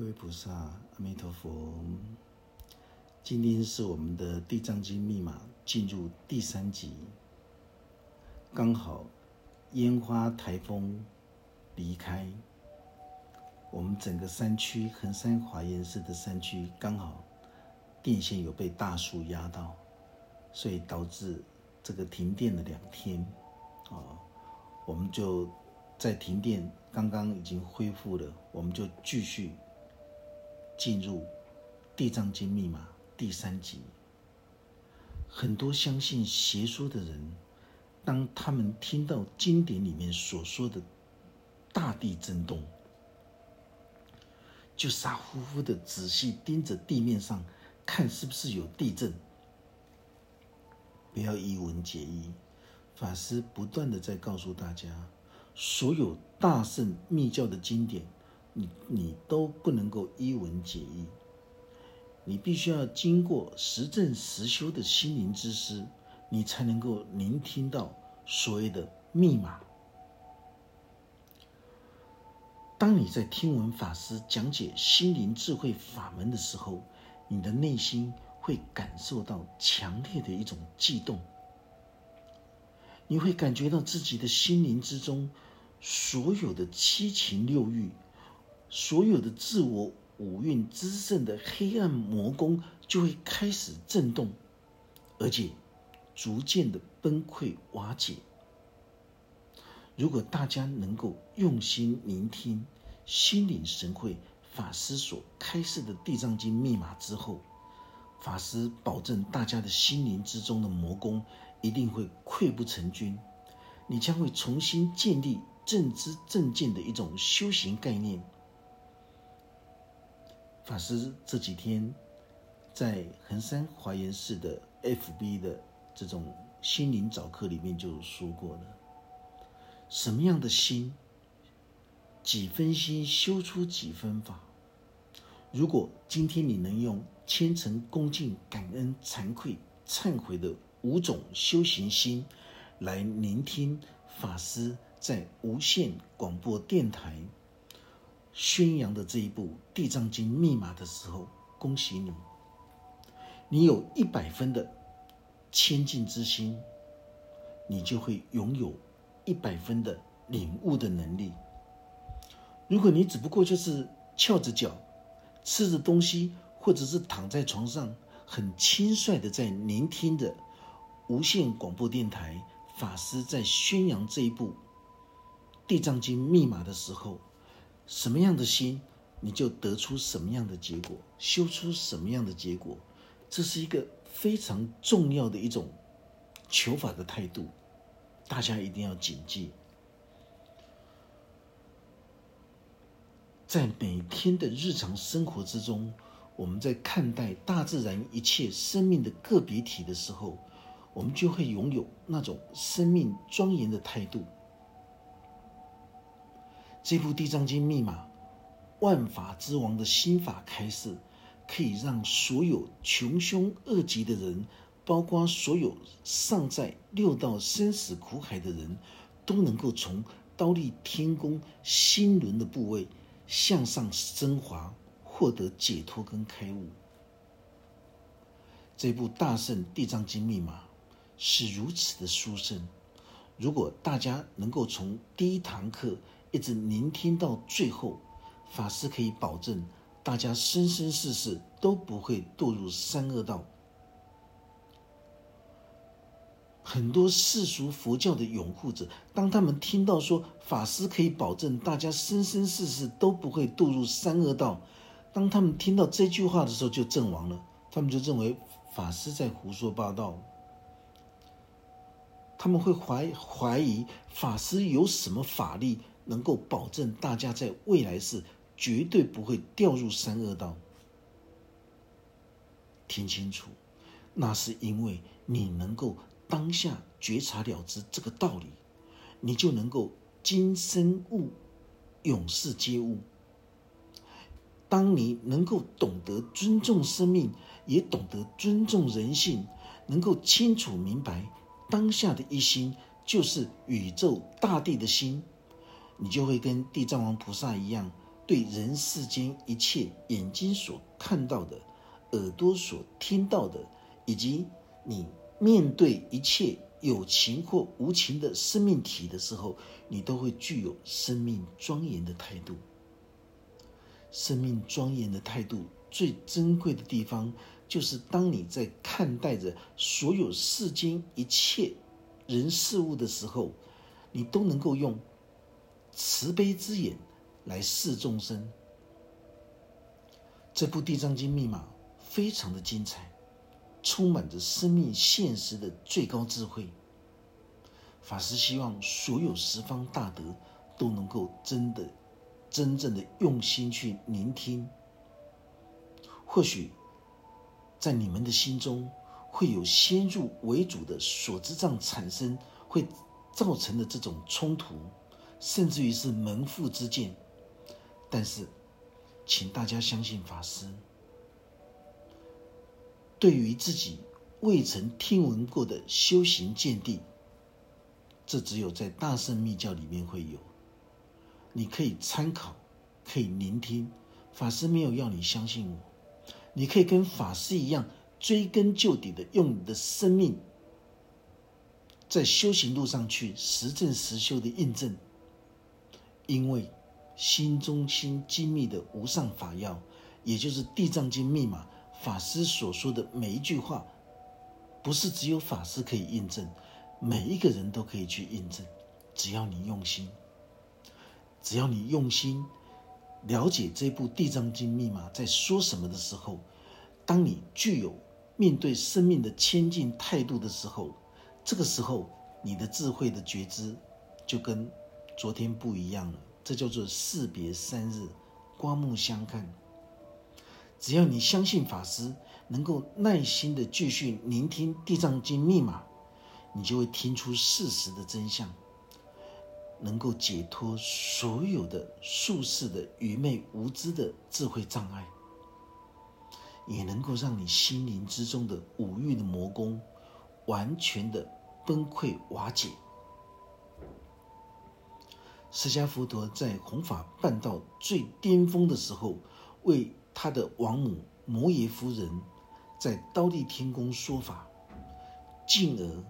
各位菩萨，阿弥陀佛。今天是我们的《地藏经》密码进入第三集，刚好烟花台风离开，我们整个山区横山华严寺的山区刚好电线有被大树压到，所以导致这个停电了两天。啊，我们就在停电刚刚已经恢复了，我们就继续。进入《地藏经》密码第三集。很多相信邪说的人，当他们听到经典里面所说的大地震动，就傻乎乎的仔细盯着地面上看是不是有地震，不要一文解义。法师不断的在告诉大家，所有大圣密教的经典。你都不能够一文解义，你必须要经过实证实修的心灵之师，你才能够聆听到所谓的密码。当你在听闻法师讲解心灵智慧法门的时候，你的内心会感受到强烈的一种悸动，你会感觉到自己的心灵之中所有的七情六欲。所有的自我五蕴之盛的黑暗魔宫就会开始震动，而且逐渐的崩溃瓦解。如果大家能够用心聆听、心领神会法师所开示的《地藏经》密码之后，法师保证大家的心灵之中的魔宫一定会溃不成军，你将会重新建立正知正见的一种修行概念。法师这几天在衡山华严寺的 FB 的这种心灵早课里面就说过了：什么样的心，几分心修出几分法。如果今天你能用虔诚、恭敬、感恩、惭愧、忏悔的五种修行心来聆听法师在无线广播电台。宣扬的这一部《地藏经》密码的时候，恭喜你，你有一百分的谦敬之心，你就会拥有一百分的领悟的能力。如果你只不过就是翘着脚吃着东西，或者是躺在床上很轻率的在聆听着无线广播电台法师在宣扬这一部《地藏经》密码的时候，什么样的心，你就得出什么样的结果，修出什么样的结果，这是一个非常重要的一种求法的态度，大家一定要谨记。在每天的日常生活之中，我们在看待大自然一切生命的个别体的时候，我们就会拥有那种生命庄严的态度。这部《地藏经》密码，万法之王的心法开示，可以让所有穷凶恶极的人，包括所有尚在六道生死苦海的人，都能够从刀立天宫心轮的部位向上升华，获得解脱跟开悟。这部大圣《地藏经》密码是如此的殊胜，如果大家能够从第一堂课。一直聆听到最后，法师可以保证大家生生世世都不会堕入三恶道。很多世俗佛教的拥护者，当他们听到说法师可以保证大家生生世世都不会堕入三恶道，当他们听到这句话的时候就阵亡了，他们就认为法师在胡说八道。他们会怀怀疑法师有什么法力。能够保证大家在未来是绝对不会掉入三恶道。听清楚，那是因为你能够当下觉察了知这个道理，你就能够今生悟，永世皆悟。当你能够懂得尊重生命，也懂得尊重人性，能够清楚明白当下的一心就是宇宙大地的心。你就会跟地藏王菩萨一样，对人世间一切眼睛所看到的、耳朵所听到的，以及你面对一切有情或无情的生命体的时候，你都会具有生命庄严的态度。生命庄严的态度最珍贵的地方，就是当你在看待着所有世间一切人事物的时候，你都能够用慈悲之眼来视众生。这部《地藏经》密码非常的精彩，充满着生命现实的最高智慧。法师希望所有十方大德都能够真的。真正的用心去聆听，或许在你们的心中会有先入为主的所知障产生，会造成的这种冲突，甚至于是门户之见。但是，请大家相信法师，对于自己未曾听闻过的修行见地，这只有在大圣密教里面会有。你可以参考，可以聆听。法师没有要你相信我，你可以跟法师一样追根究底的用你的生命，在修行路上去实证实修的印证。因为心中心精密的无上法药，也就是地藏经密码，法师所说的每一句话，不是只有法师可以印证，每一个人都可以去印证，只要你用心。只要你用心了解这部《地藏经》密码在说什么的时候，当你具有面对生命的谦敬态度的时候，这个时候你的智慧的觉知就跟昨天不一样了。这叫做士别三日，刮目相看。只要你相信法师能够耐心的继续聆听《地藏经》密码，你就会听出事实的真相。能够解脱所有的术士的愚昧无知的智慧障碍，也能够让你心灵之中的五欲的魔功完全的崩溃瓦解。释迦佛陀在弘法办道最巅峰的时候，为他的王母摩耶夫人在刀立天宫说法，进而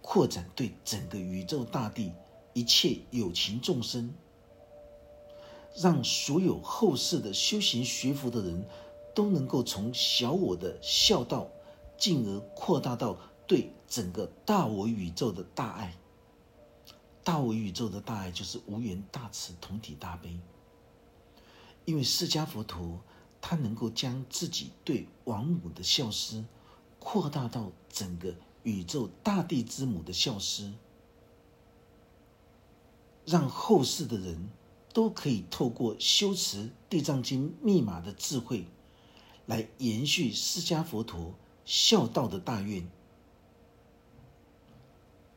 扩展对整个宇宙大地。一切有情众生，让所有后世的修行学佛的人都能够从小我的孝道，进而扩大到对整个大我宇宙的大爱。大我宇宙的大爱就是无缘大慈、同体大悲。因为释迦佛陀他能够将自己对王母的孝思，扩大到整个宇宙大地之母的孝思。让后世的人都可以透过修持《地藏经》密码的智慧，来延续释迦佛陀孝道的大愿，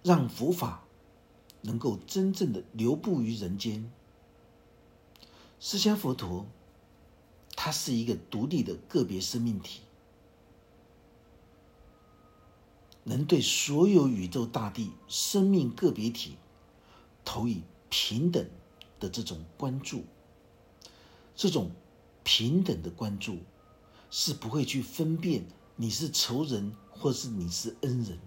让佛法能够真正的留步于人间。释迦佛陀，他是一个独立的个别生命体，能对所有宇宙大地生命个别体投以。平等的这种关注，这种平等的关注是不会去分辨你是仇人或是你是恩人，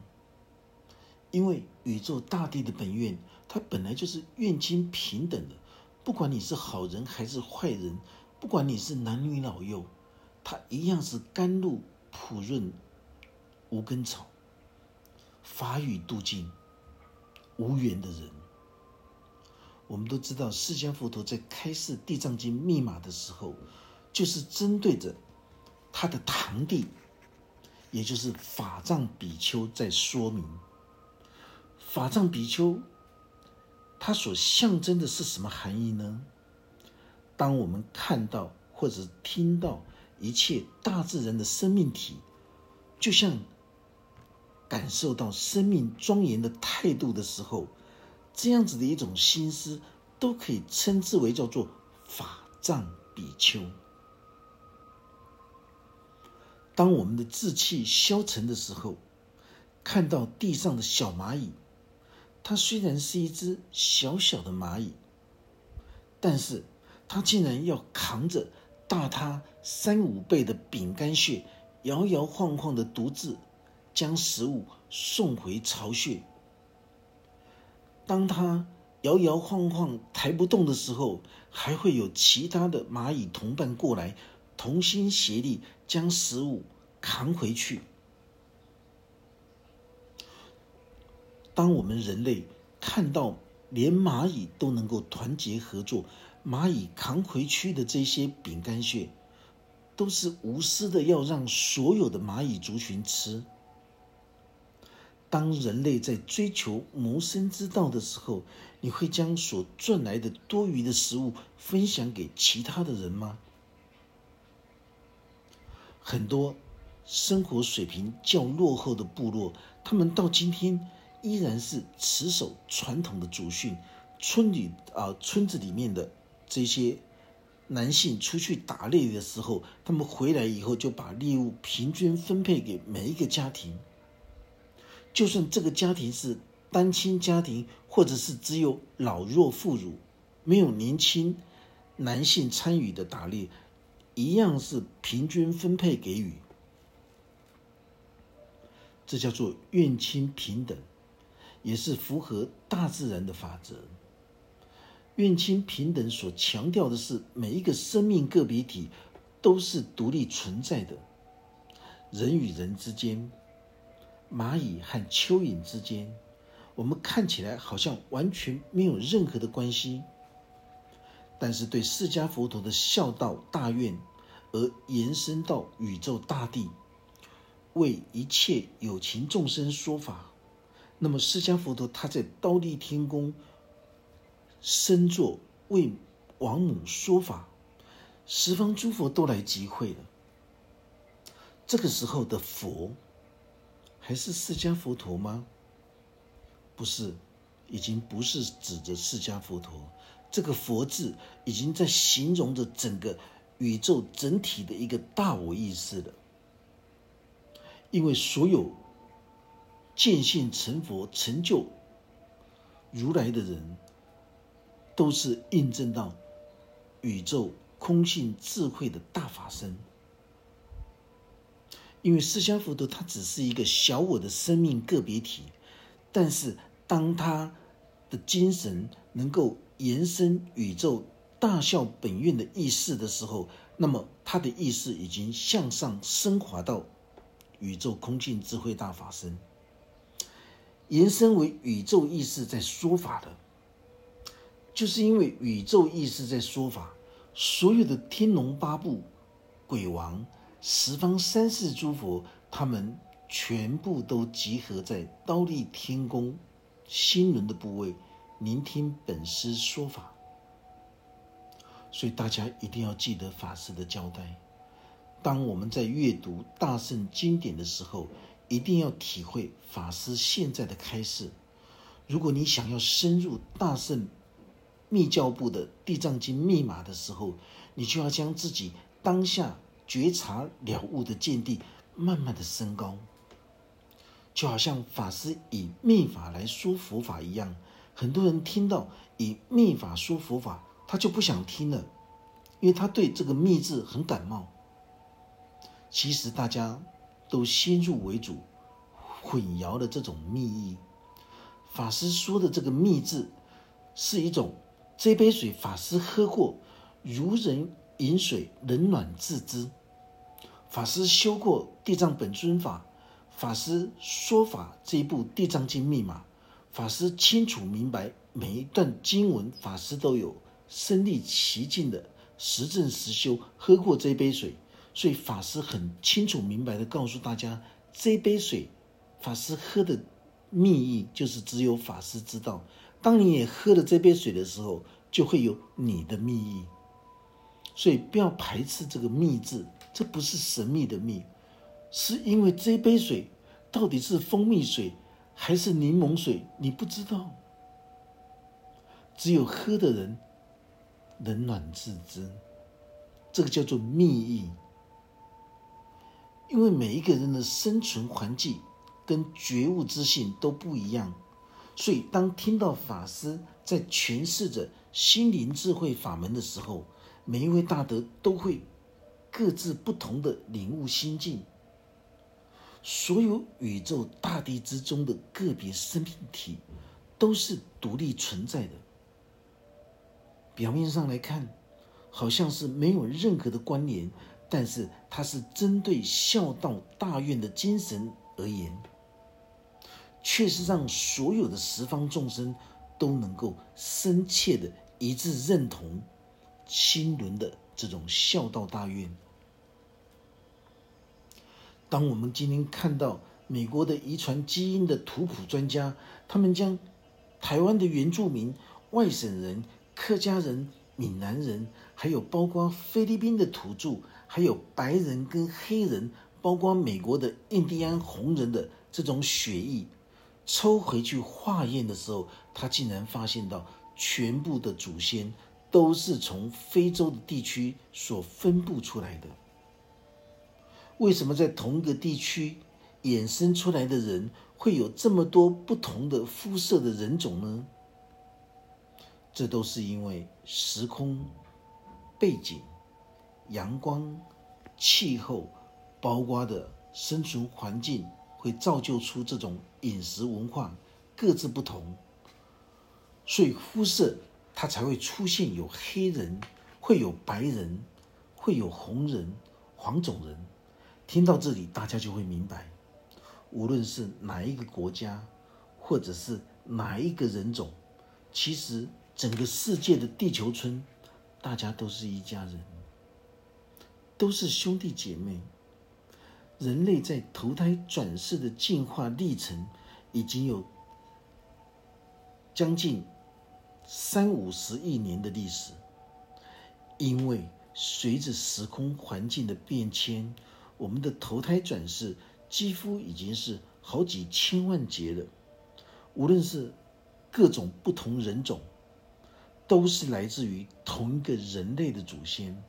因为宇宙大地的本愿，它本来就是愿亲平等的，不管你是好人还是坏人，不管你是男女老幼，它一样是甘露普润无根草，法语度尽无缘的人。我们都知道，释迦佛陀在开示《地藏经》密码的时候，就是针对着他的堂弟，也就是法藏比丘在说明。法藏比丘，他所象征的是什么含义呢？当我们看到或者听到一切大自然的生命体，就像感受到生命庄严的态度的时候。这样子的一种心思，都可以称之为叫做法藏比丘。当我们的志气消沉的时候，看到地上的小蚂蚁，它虽然是一只小小的蚂蚁，但是它竟然要扛着大它三五倍的饼干屑，摇摇晃晃的独自将食物送回巢穴。当他摇摇晃晃抬不动的时候，还会有其他的蚂蚁同伴过来，同心协力将食物扛回去。当我们人类看到连蚂蚁都能够团结合作，蚂蚁扛回去的这些饼干屑，都是无私的要让所有的蚂蚁族群吃。当人类在追求谋生之道的时候，你会将所赚来的多余的食物分享给其他的人吗？很多生活水平较落后的部落，他们到今天依然是持守传统的祖训。村里啊，村子里面的这些男性出去打猎的时候，他们回来以后就把猎物平均分配给每一个家庭。就算这个家庭是单亲家庭，或者是只有老弱妇孺，没有年轻男性参与的打猎，一样是平均分配给予。这叫做愿亲平等，也是符合大自然的法则。愿亲平等所强调的是，每一个生命个别体都是独立存在的，人与人之间。蚂蚁和蚯蚓之间，我们看起来好像完全没有任何的关系，但是对释迦佛陀的孝道大愿而延伸到宇宙大地，为一切有情众生说法。那么释迦佛陀他在刀立天宫身坐为王母说法，十方诸佛都来集会了。这个时候的佛。还是释迦佛陀吗？不是，已经不是指着释迦佛陀。这个“佛”字已经在形容着整个宇宙整体的一个大我意识了。因为所有见性成佛、成就如来的人，都是印证到宇宙空性智慧的大法身。因为释迦佛陀他只是一个小我的生命个别体，但是当他的精神能够延伸宇宙大孝本愿的意识的时候，那么他的意识已经向上升华到宇宙空性智慧大法身，延伸为宇宙意识在说法的，就是因为宇宙意识在说法，所有的天龙八部、鬼王。十方三世诸佛，他们全部都集合在刀立天宫心轮的部位，聆听本师说法。所以大家一定要记得法师的交代：当我们在阅读大圣经典的时候，一定要体会法师现在的开示。如果你想要深入大圣密教部的地藏经密码的时候，你就要将自己当下。觉察了悟的见地慢慢的升高，就好像法师以密法来说佛法一样。很多人听到以密法说佛法，他就不想听了，因为他对这个密字很感冒。其实大家都先入为主，混淆了这种密意。法师说的这个密字，是一种这杯水法师喝过，如人。饮水冷暖自知。法师修过地藏本尊法，法师说法这一部地藏经密码，法师清楚明白每一段经文，法师都有身历其境的实证实修，喝过这杯水，所以法师很清楚明白的告诉大家，这杯水法师喝的秘意就是只有法师知道。当你也喝了这杯水的时候，就会有你的秘意。所以不要排斥这个“秘”字，这不是神秘的秘，是因为这杯水到底是蜂蜜水还是柠檬水，你不知道。只有喝的人冷暖自知，这个叫做秘意。因为每一个人的生存环境跟觉悟之性都不一样，所以当听到法师在诠释着心灵智慧法门的时候，每一位大德都会各自不同的领悟心境。所有宇宙大地之中的个别生命体都是独立存在的。表面上来看，好像是没有任何的关联，但是它是针对孝道大愿的精神而言，却是让所有的十方众生都能够深切的一致认同心轮的这种孝道大愿。当我们今天看到美国的遗传基因的图谱专家，他们将台湾的原住民、外省人。客家人、闽南人，还有包括菲律宾的土著，还有白人跟黑人，包括美国的印第安红人的这种血液，抽回去化验的时候，他竟然发现到全部的祖先都是从非洲的地区所分布出来的。为什么在同一个地区衍生出来的人会有这么多不同的肤色的人种呢？这都是因为时空背景、阳光、气候、包括的生存环境，会造就出这种饮食文化各自不同，所以肤色它才会出现有黑人，会有白人，会有红人、黄种人。听到这里，大家就会明白，无论是哪一个国家，或者是哪一个人种，其实。整个世界的地球村，大家都是一家人，都是兄弟姐妹。人类在投胎转世的进化历程，已经有将近三五十亿年的历史。因为随着时空环境的变迁，我们的投胎转世几乎已经是好几千万劫了。无论是各种不同人种。都是来自于同一个人类的祖先，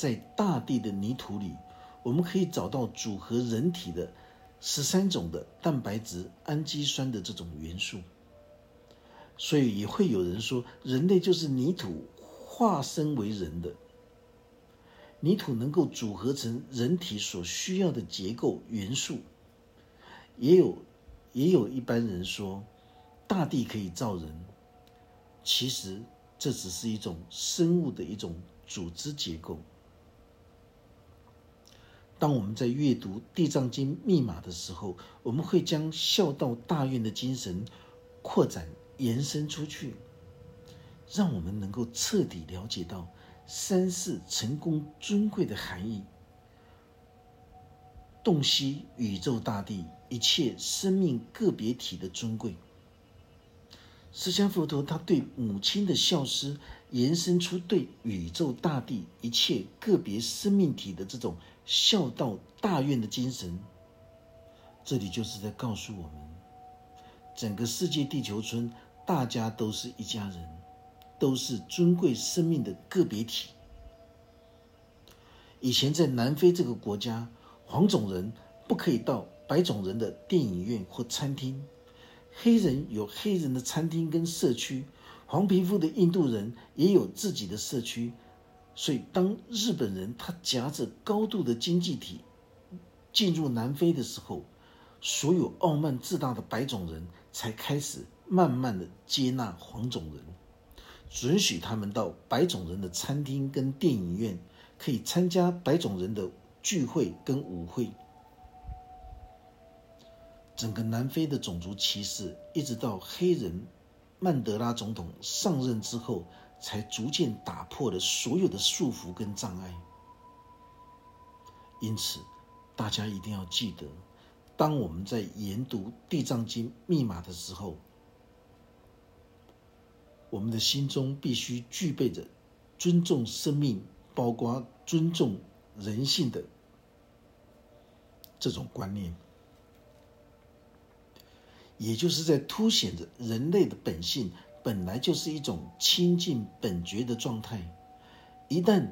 在大地的泥土里，我们可以找到组合人体的十三种的蛋白质、氨基酸的这种元素。所以也会有人说，人类就是泥土化身为人的。泥土能够组合成人体所需要的结构元素。也有也有一般人说，大地可以造人，其实。这只是一种生物的一种组织结构。当我们在阅读《地藏经》密码的时候，我们会将孝道大愿的精神扩展延伸出去，让我们能够彻底了解到三世成功尊贵的含义，洞悉宇宙大地一切生命个别体的尊贵。释迦佛陀他对母亲的孝思，延伸出对宇宙大地一切个别生命体的这种孝道大愿的精神。这里就是在告诉我们，整个世界地球村，大家都是一家人，都是尊贵生命的个别体。以前在南非这个国家，黄种人不可以到白种人的电影院或餐厅。黑人有黑人的餐厅跟社区，黄皮肤的印度人也有自己的社区，所以当日本人他夹着高度的经济体进入南非的时候，所有傲慢自大的白种人才开始慢慢的接纳黄种人，准许他们到白种人的餐厅跟电影院，可以参加白种人的聚会跟舞会。整个南非的种族歧视，一直到黑人曼德拉总统上任之后，才逐渐打破了所有的束缚跟障碍。因此，大家一定要记得，当我们在研读《地藏经》密码的时候，我们的心中必须具备着尊重生命，包括尊重人性的这种观念。也就是在凸显着人类的本性本来就是一种清净本觉的状态。一旦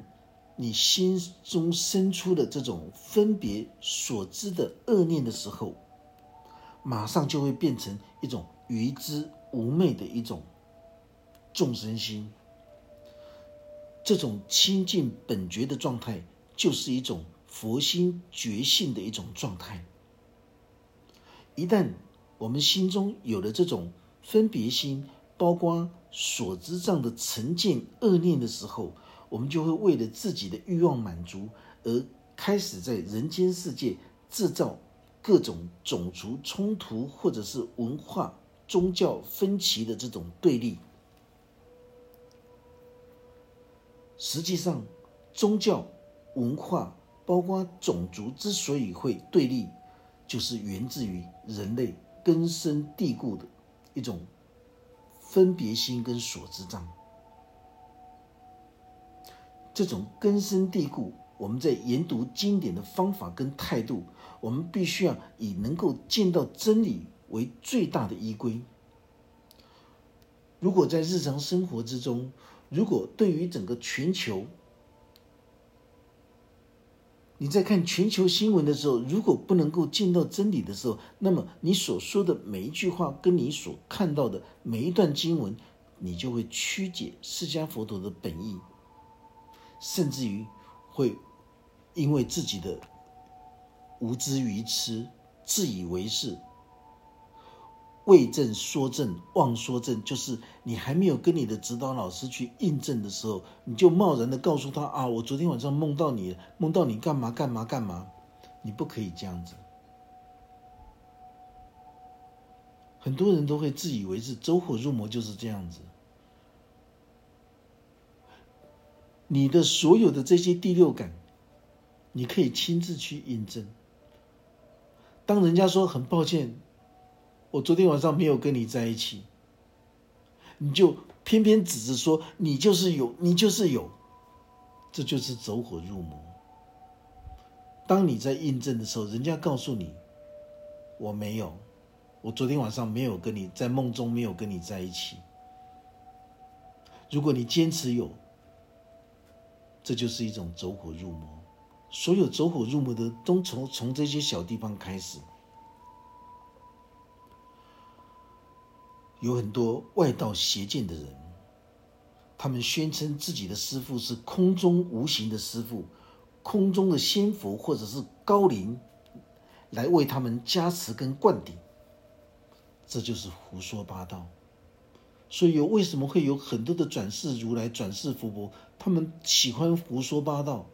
你心中生出了这种分别所知的恶念的时候，马上就会变成一种愚知无昧的一种众生心。这种清净本觉的状态，就是一种佛心觉性的一种状态。一旦我们心中有了这种分别心，包括所知障的成见恶念的时候，我们就会为了自己的欲望满足而开始在人间世界制造各种种族冲突，或者是文化、宗教分歧的这种对立。实际上，宗教、文化，包括种族之所以会对立，就是源自于人类根深蒂固的一种分别心跟所知障。这种根深蒂固，我们在研读经典的方法跟态度，我们必须要以能够见到真理为最大的依归。如果在日常生活之中，如果对于整个全球，你在看全球新闻的时候，如果不能够见到真理的时候，那么你所说的每一句话，跟你所看到的每一段经文，你就会曲解释迦佛陀的本意，甚至于会因为自己的无知愚痴、自以为是。未证说证，妄说证，就是你还没有跟你的指导老师去印证的时候，你就贸然的告诉他啊，我昨天晚上梦到你，梦到你干嘛干嘛干嘛，你不可以这样子。很多人都会自以为是，走火入魔就是这样子。你的所有的这些第六感，你可以亲自去印证。当人家说很抱歉。我昨天晚上没有跟你在一起，你就偏偏指着说你就是有，你就是有，这就是走火入魔。当你在印证的时候，人家告诉你我没有，我昨天晚上没有跟你在梦中没有跟你在一起。如果你坚持有，这就是一种走火入魔。所有走火入魔的都从从这些小地方开始。有很多外道邪见的人，他们宣称自己的师父是空中无形的师父，空中的仙佛或者是高灵，来为他们加持跟灌顶，这就是胡说八道。所以有为什么会有很多的转世如来、转世佛佛，他们喜欢胡说八道，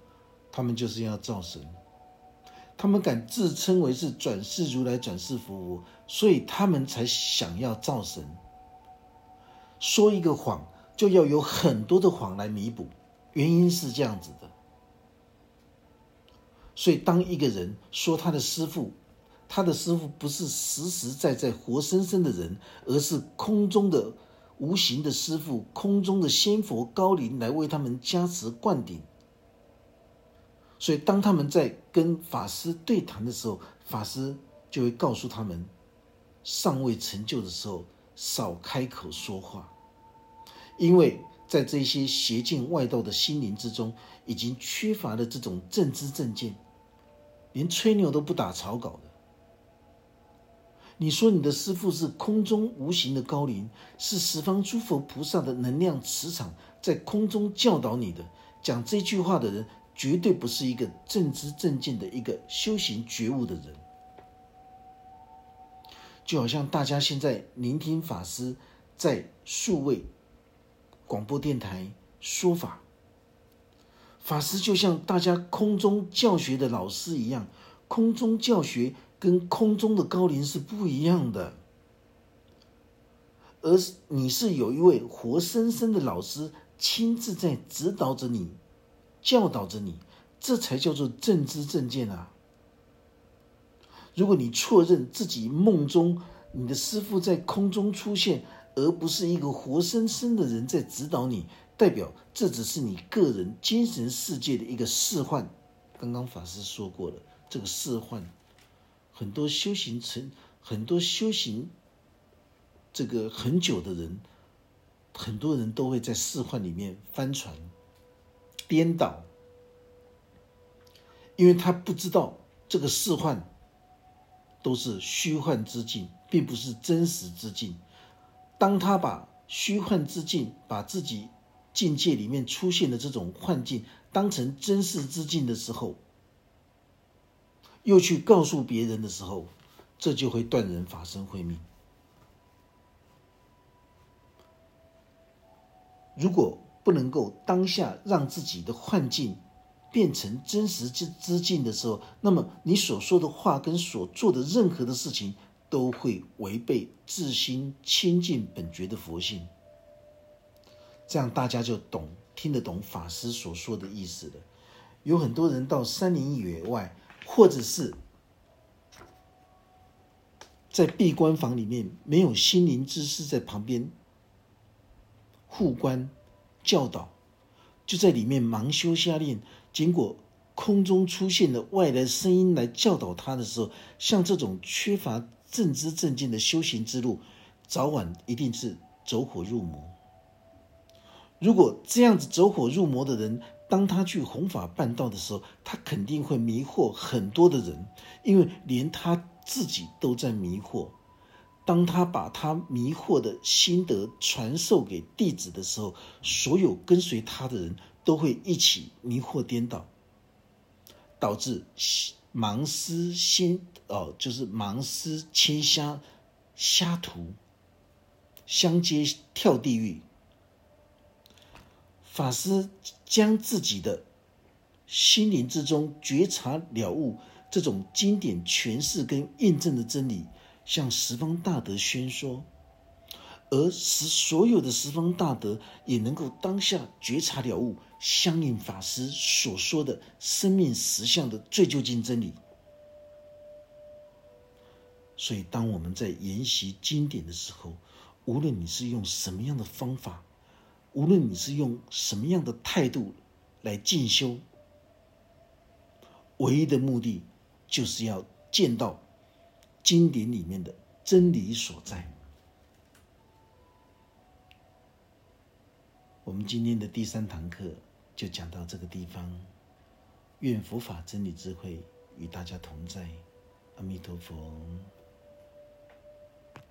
他们就是要造神。他们敢自称为是转世如来、转世佛，所以他们才想要造神。说一个谎，就要有很多的谎来弥补。原因是这样子的。所以，当一个人说他的师傅，他的师傅不是实实在在活生生的人，而是空中的无形的师傅，空中的仙佛高灵来为他们加持灌顶。所以，当他们在跟法师对谈的时候，法师就会告诉他们：尚未成就的时候，少开口说话，因为在这些邪见外道的心灵之中，已经缺乏了这种正知正见，连吹牛都不打草稿的。你说你的师父是空中无形的高灵，是十方诸佛菩萨的能量磁场在空中教导你的，讲这句话的人。绝对不是一个正知正见的一个修行觉悟的人，就好像大家现在聆听法师在数位广播电台说法，法师就像大家空中教学的老师一样，空中教学跟空中的高龄是不一样的，而是你是有一位活生生的老师亲自在指导着你。教导着你，这才叫做正知正见啊！如果你错认自己梦中你的师傅在空中出现，而不是一个活生生的人在指导你，代表这只是你个人精神世界的一个示幻。刚刚法师说过了，这个示幻，很多修行成很多修行这个很久的人，很多人都会在示幻里面翻船。颠倒，因为他不知道这个世幻都是虚幻之境，并不是真实之境。当他把虚幻之境把自己境界里面出现的这种幻境当成真实之境的时候，又去告诉别人的时候，这就会断人法身慧命。如果不能够当下让自己的幻境变成真实之之境的时候，那么你所说的话跟所做的任何的事情，都会违背自心清净本觉的佛性。这样大家就懂听得懂法师所说的意思了。有很多人到山林野外，或者是在闭关房里面，没有心灵之师在旁边护关教导，就在里面盲修瞎练。结果空中出现了外来声音来教导他的时候，像这种缺乏正知正见的修行之路，早晚一定是走火入魔。如果这样子走火入魔的人，当他去弘法办道的时候，他肯定会迷惑很多的人，因为连他自己都在迷惑。当他把他迷惑的心得传授给弟子的时候，所有跟随他的人都会一起迷惑颠倒，导致盲师心哦，就是盲师牵瞎瞎徒相接跳地狱。法师将自己的心灵之中觉察了悟这种经典诠释跟印证的真理，向十方大德宣说，而使所有的十方大德也能够当下觉察了悟相应法师所说的生命实相的最究竟真理。所以，当我们在研习经典的时候，无论你是用什么样的方法。无论你是用什么样的态度来进修，唯一的目的就是要见到经典里面的真理所在。我们今天的第三堂课就讲到这个地方，愿佛法真理智慧与大家同在，阿弥陀佛。